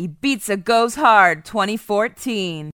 Ibiza Goes Hard 2014.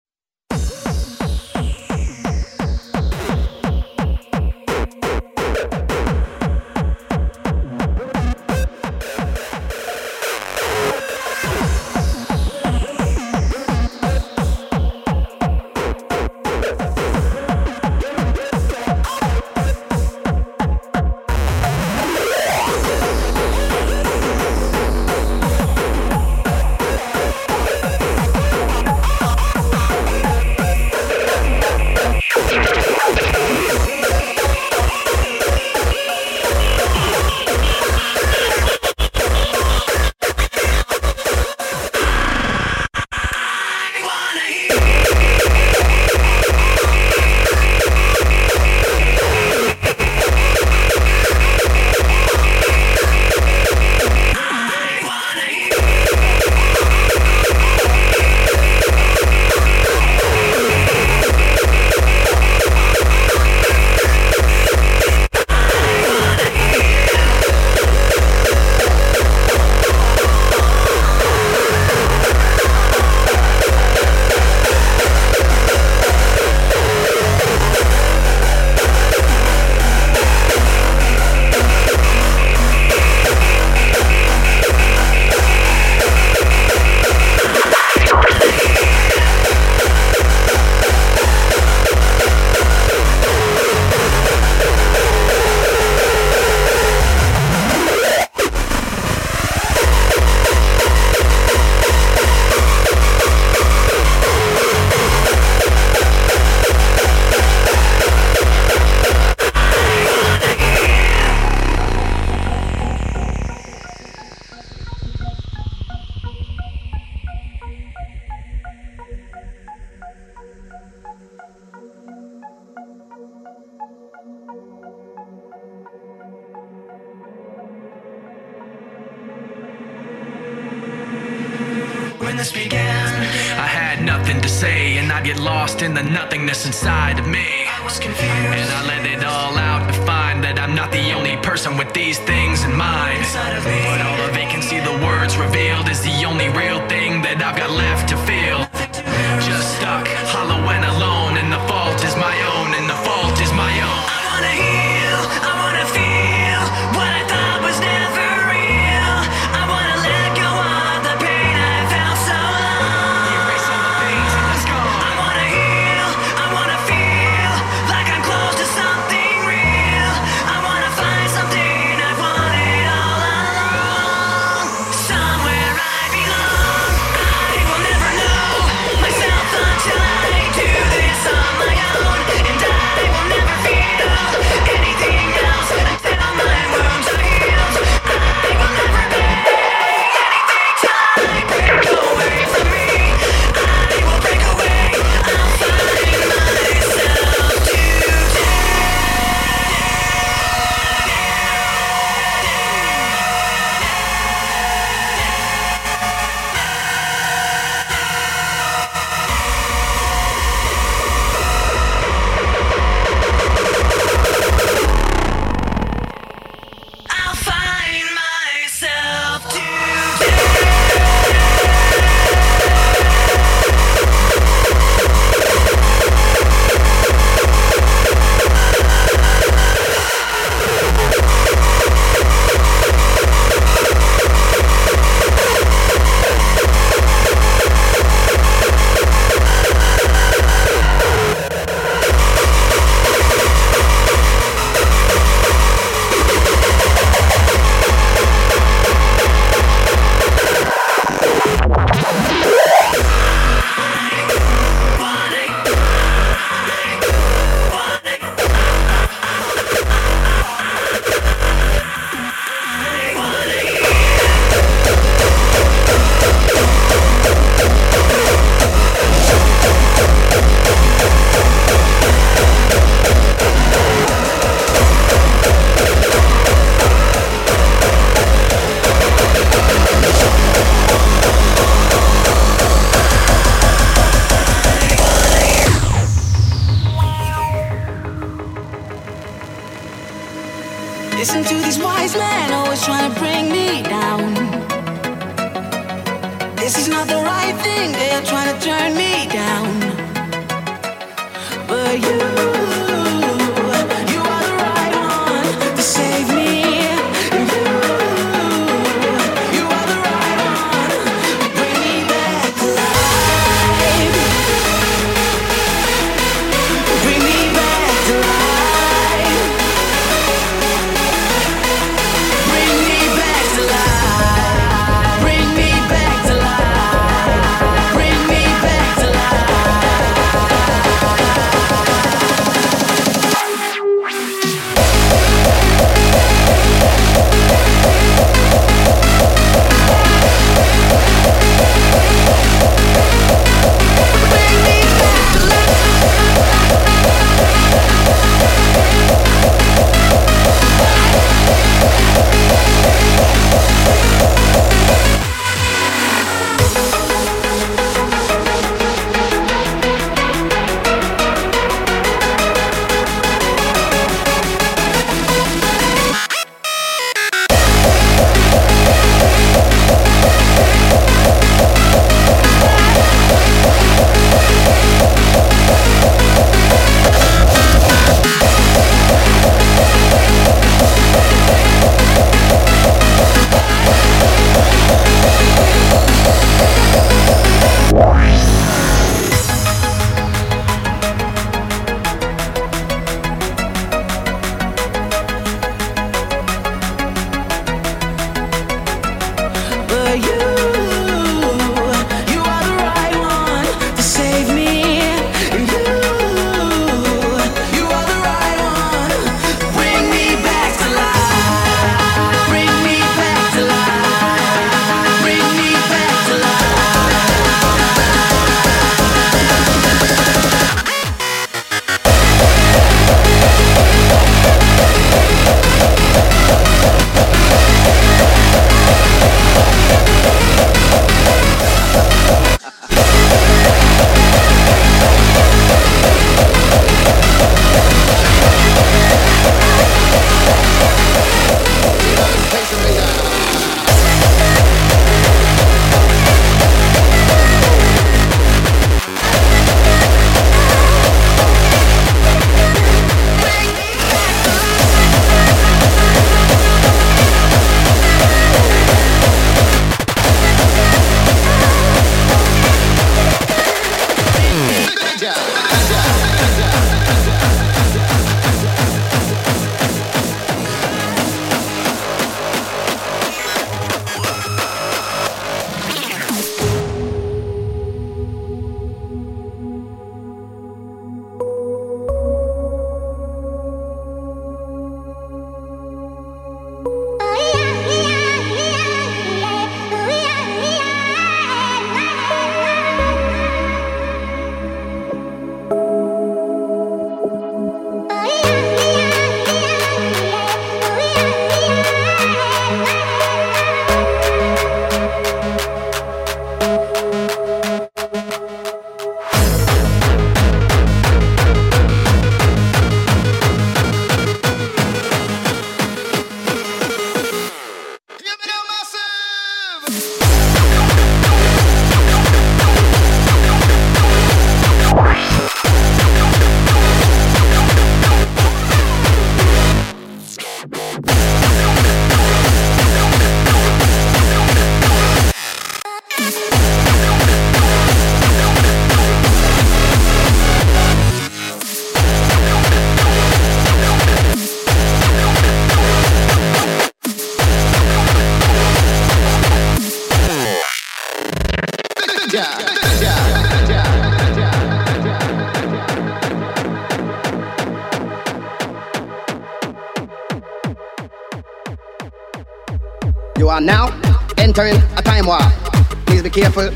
Careful.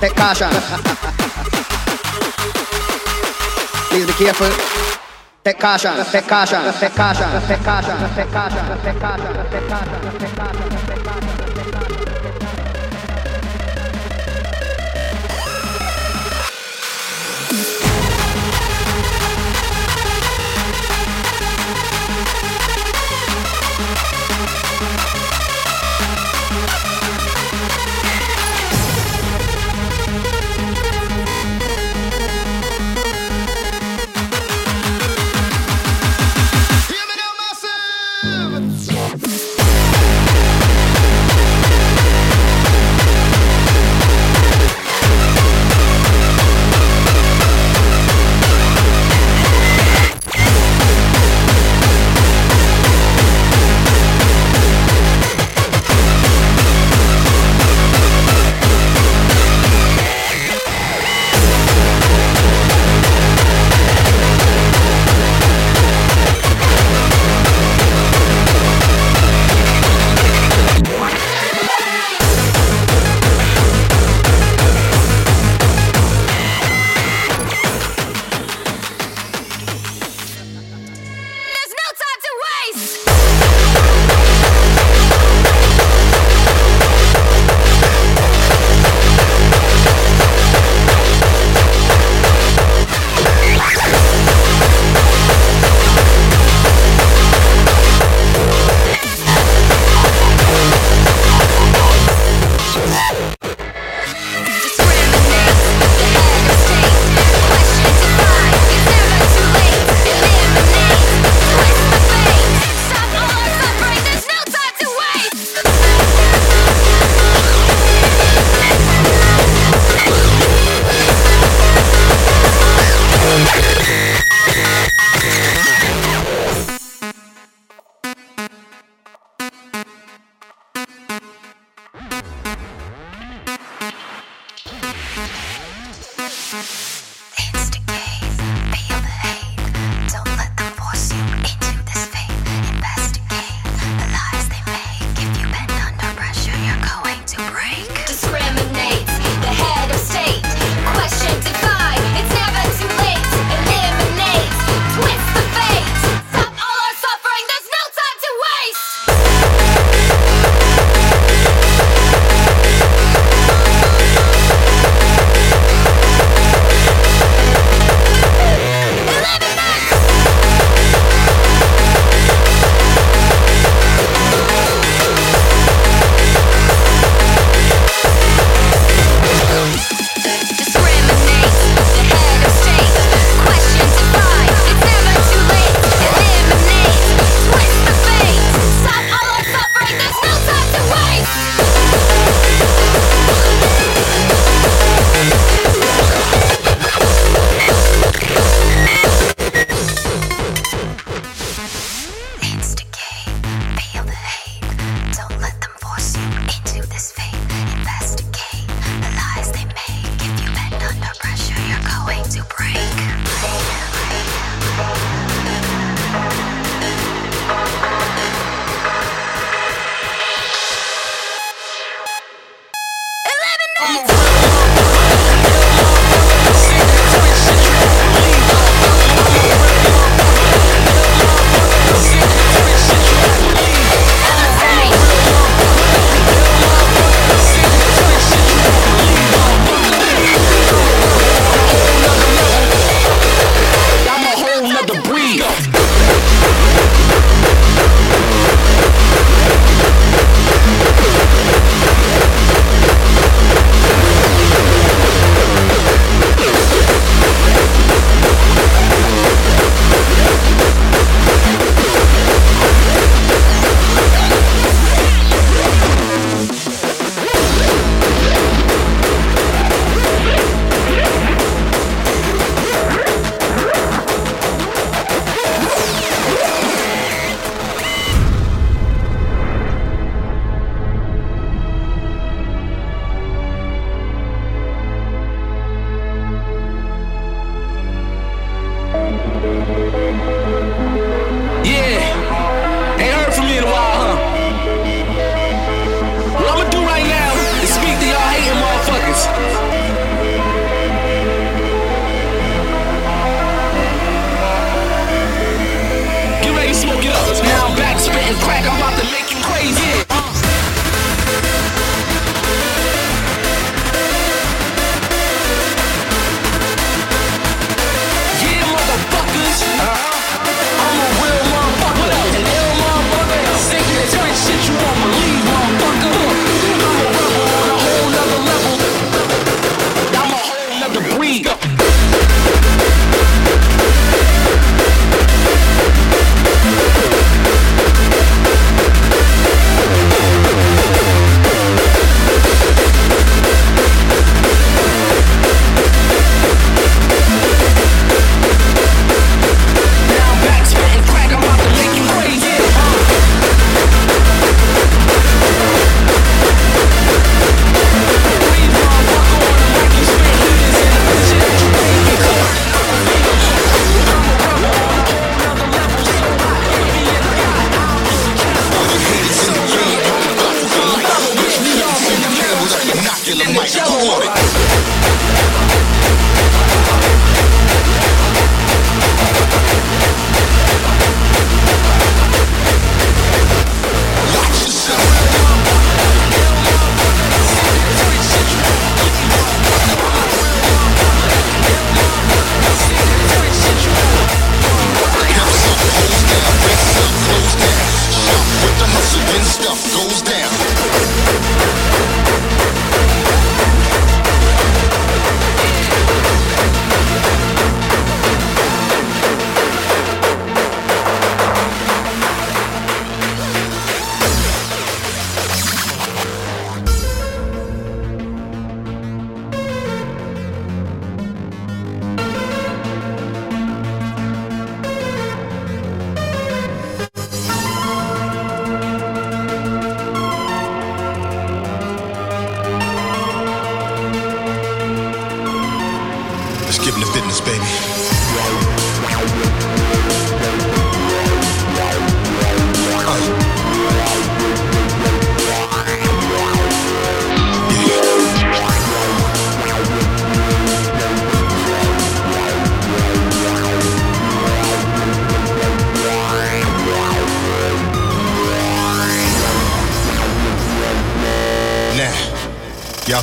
Take caution. Please be careful. Take caution, take caution, take caution, take caution, take caution, take caution, take caution, take caution.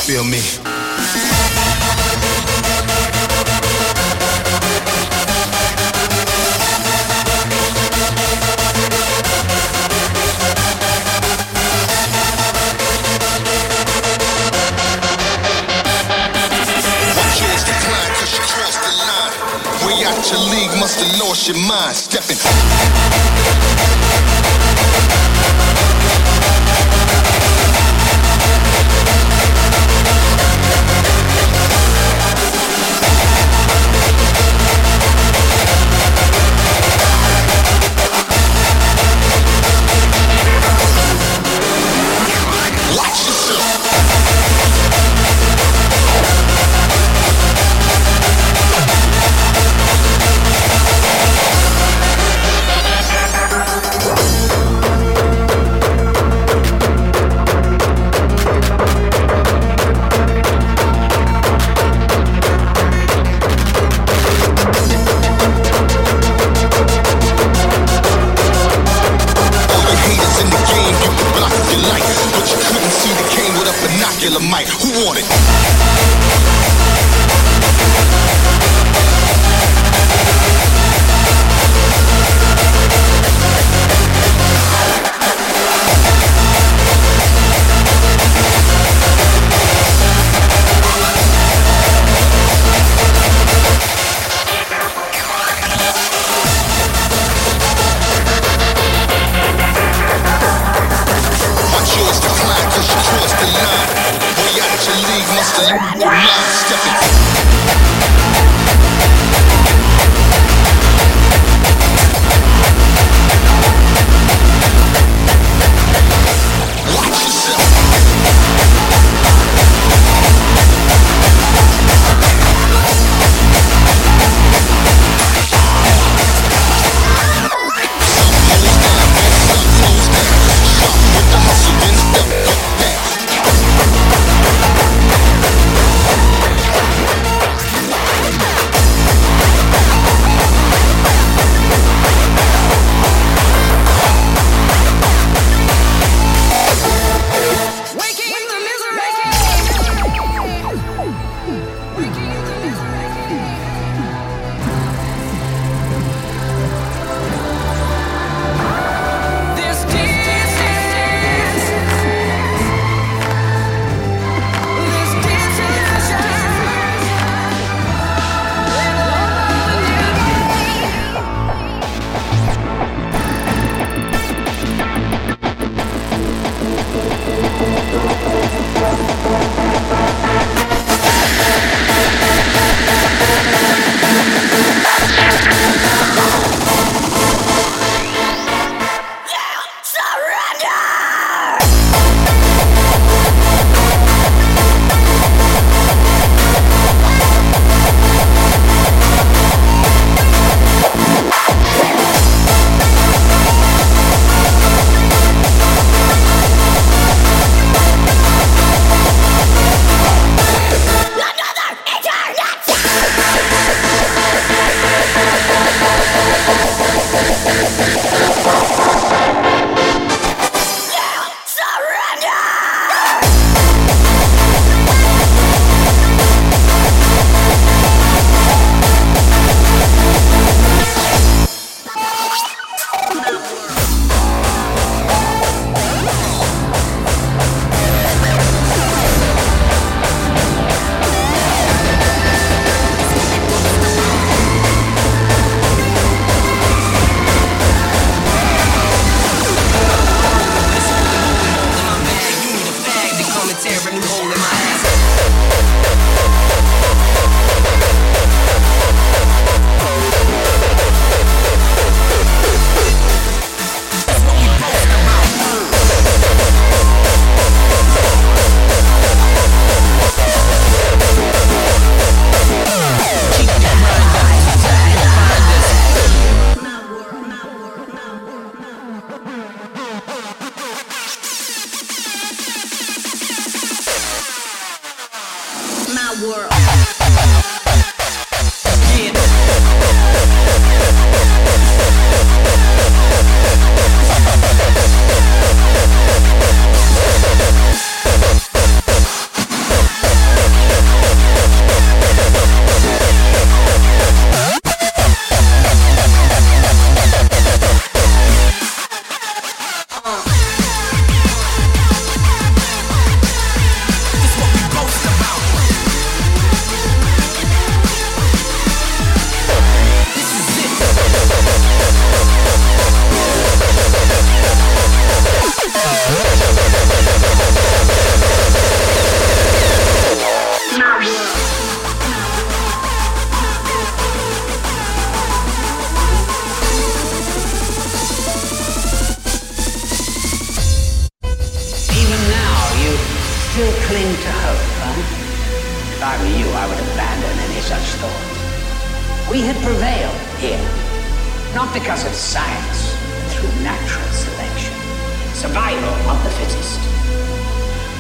Feel me. Your league, must have lost your mind. Stepping.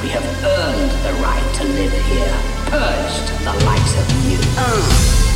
Now I'm here, so shut your motherfucking mouth. Uh.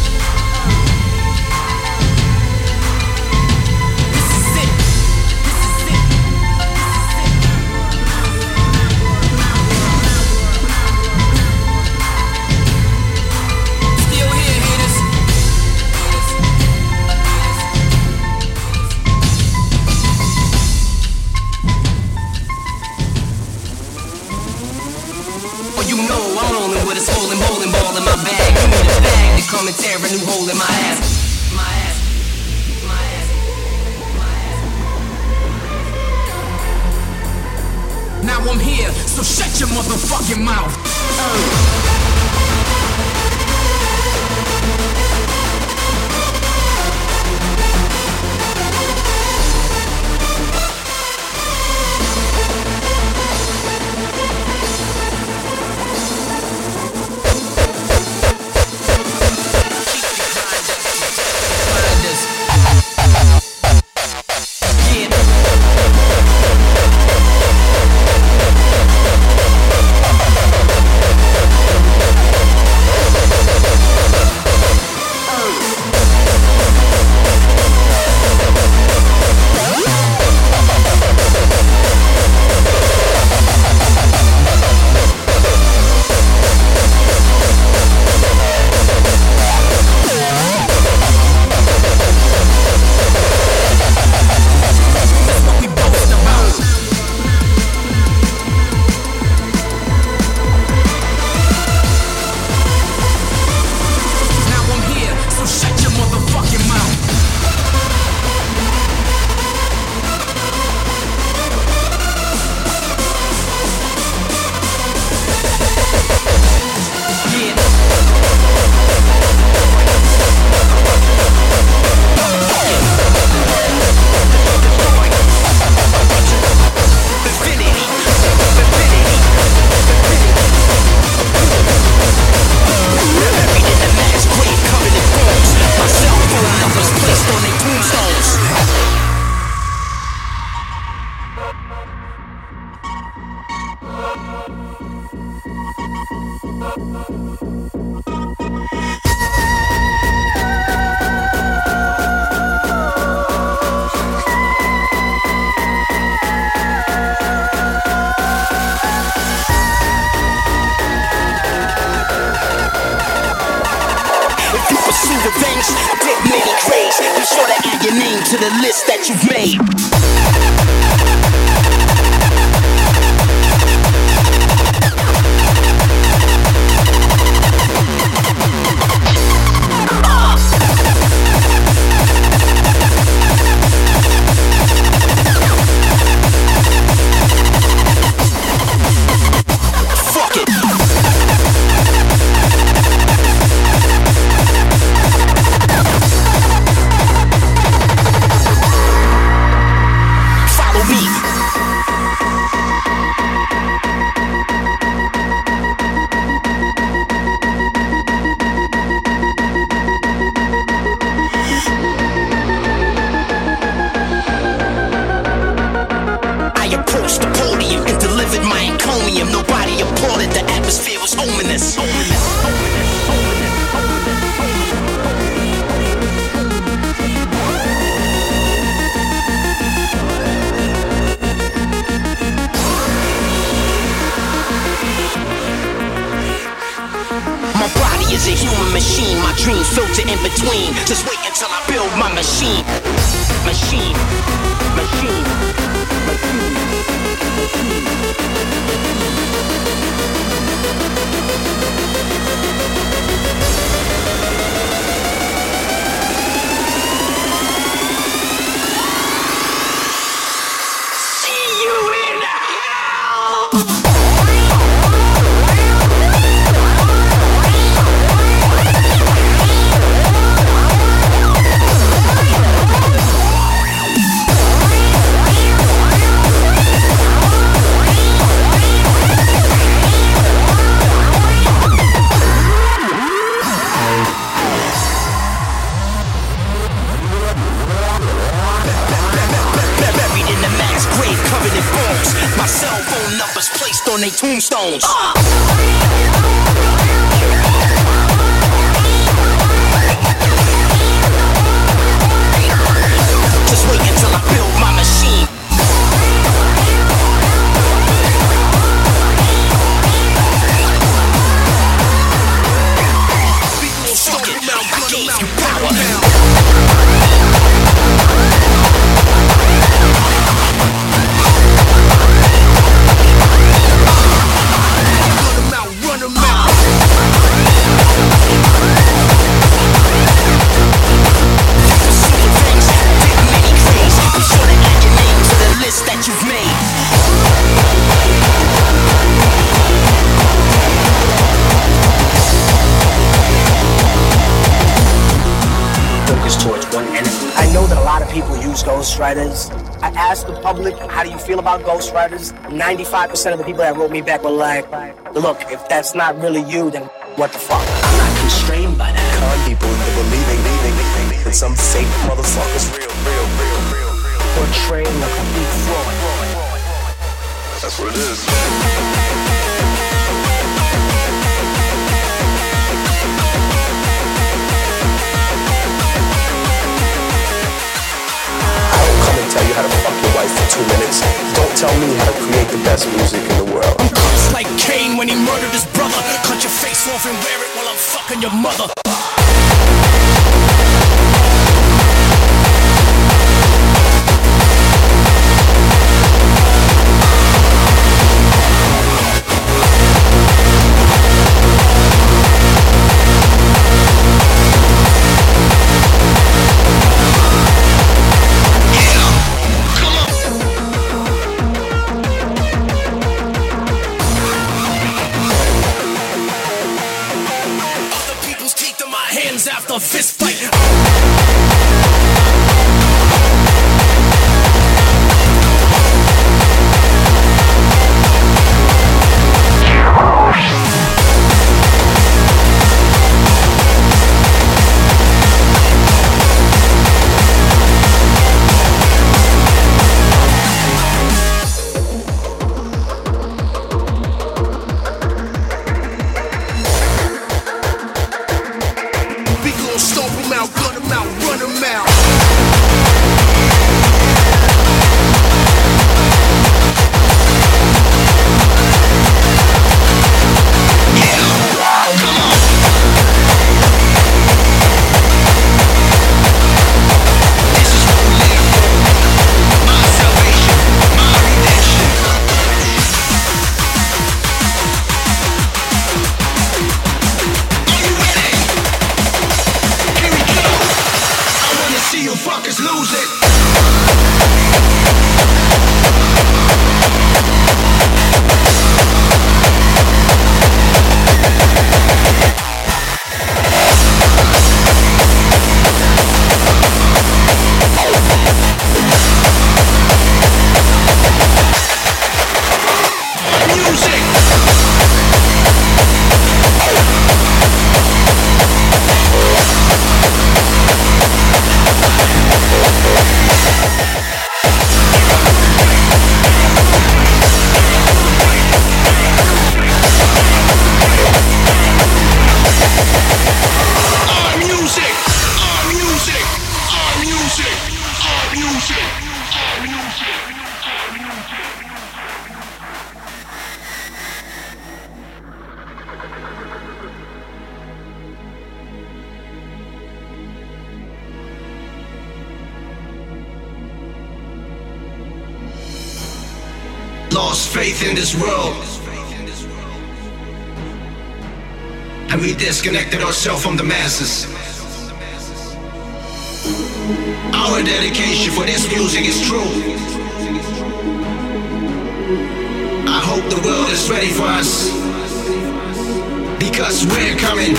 95% of the people that wrote me back were like, look, if that's not really you, then what the fuck? I'm not constrained by that. con people into believing, believing, believing that some fake motherfuckers real, real, real, real, real. Portraying a complete fraud. That's what it is. I don't come and tell you how to fuck your wife for two minutes. Tell me how to create the best music in the world. It's like Cain when he murdered his brother. Cut your face off and wear it while I'm fucking your mother. Lost faith in this world. And we disconnected ourselves from the masses. Our dedication for this music is true. I hope the world is ready for us. Because we're coming.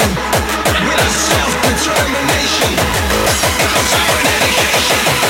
With a self-determination. Comes our dedication for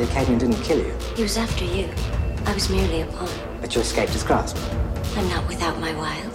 the Acadian didn't kill you. He was after you. I was merely a pawn. But you escaped his grasp. I'm not without my wiles.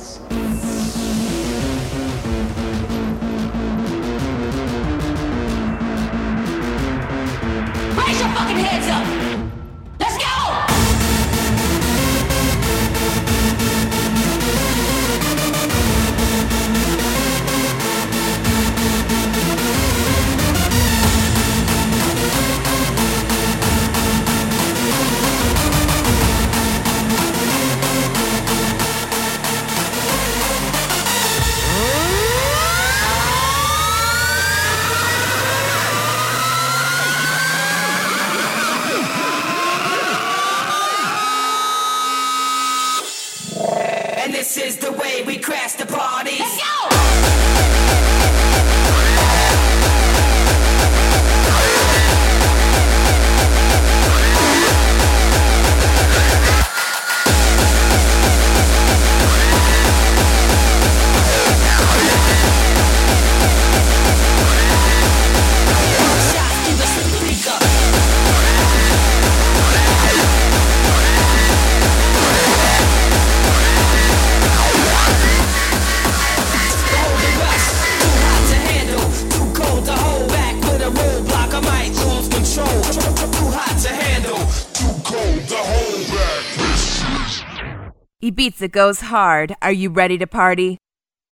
Goes hard. Are you ready to party?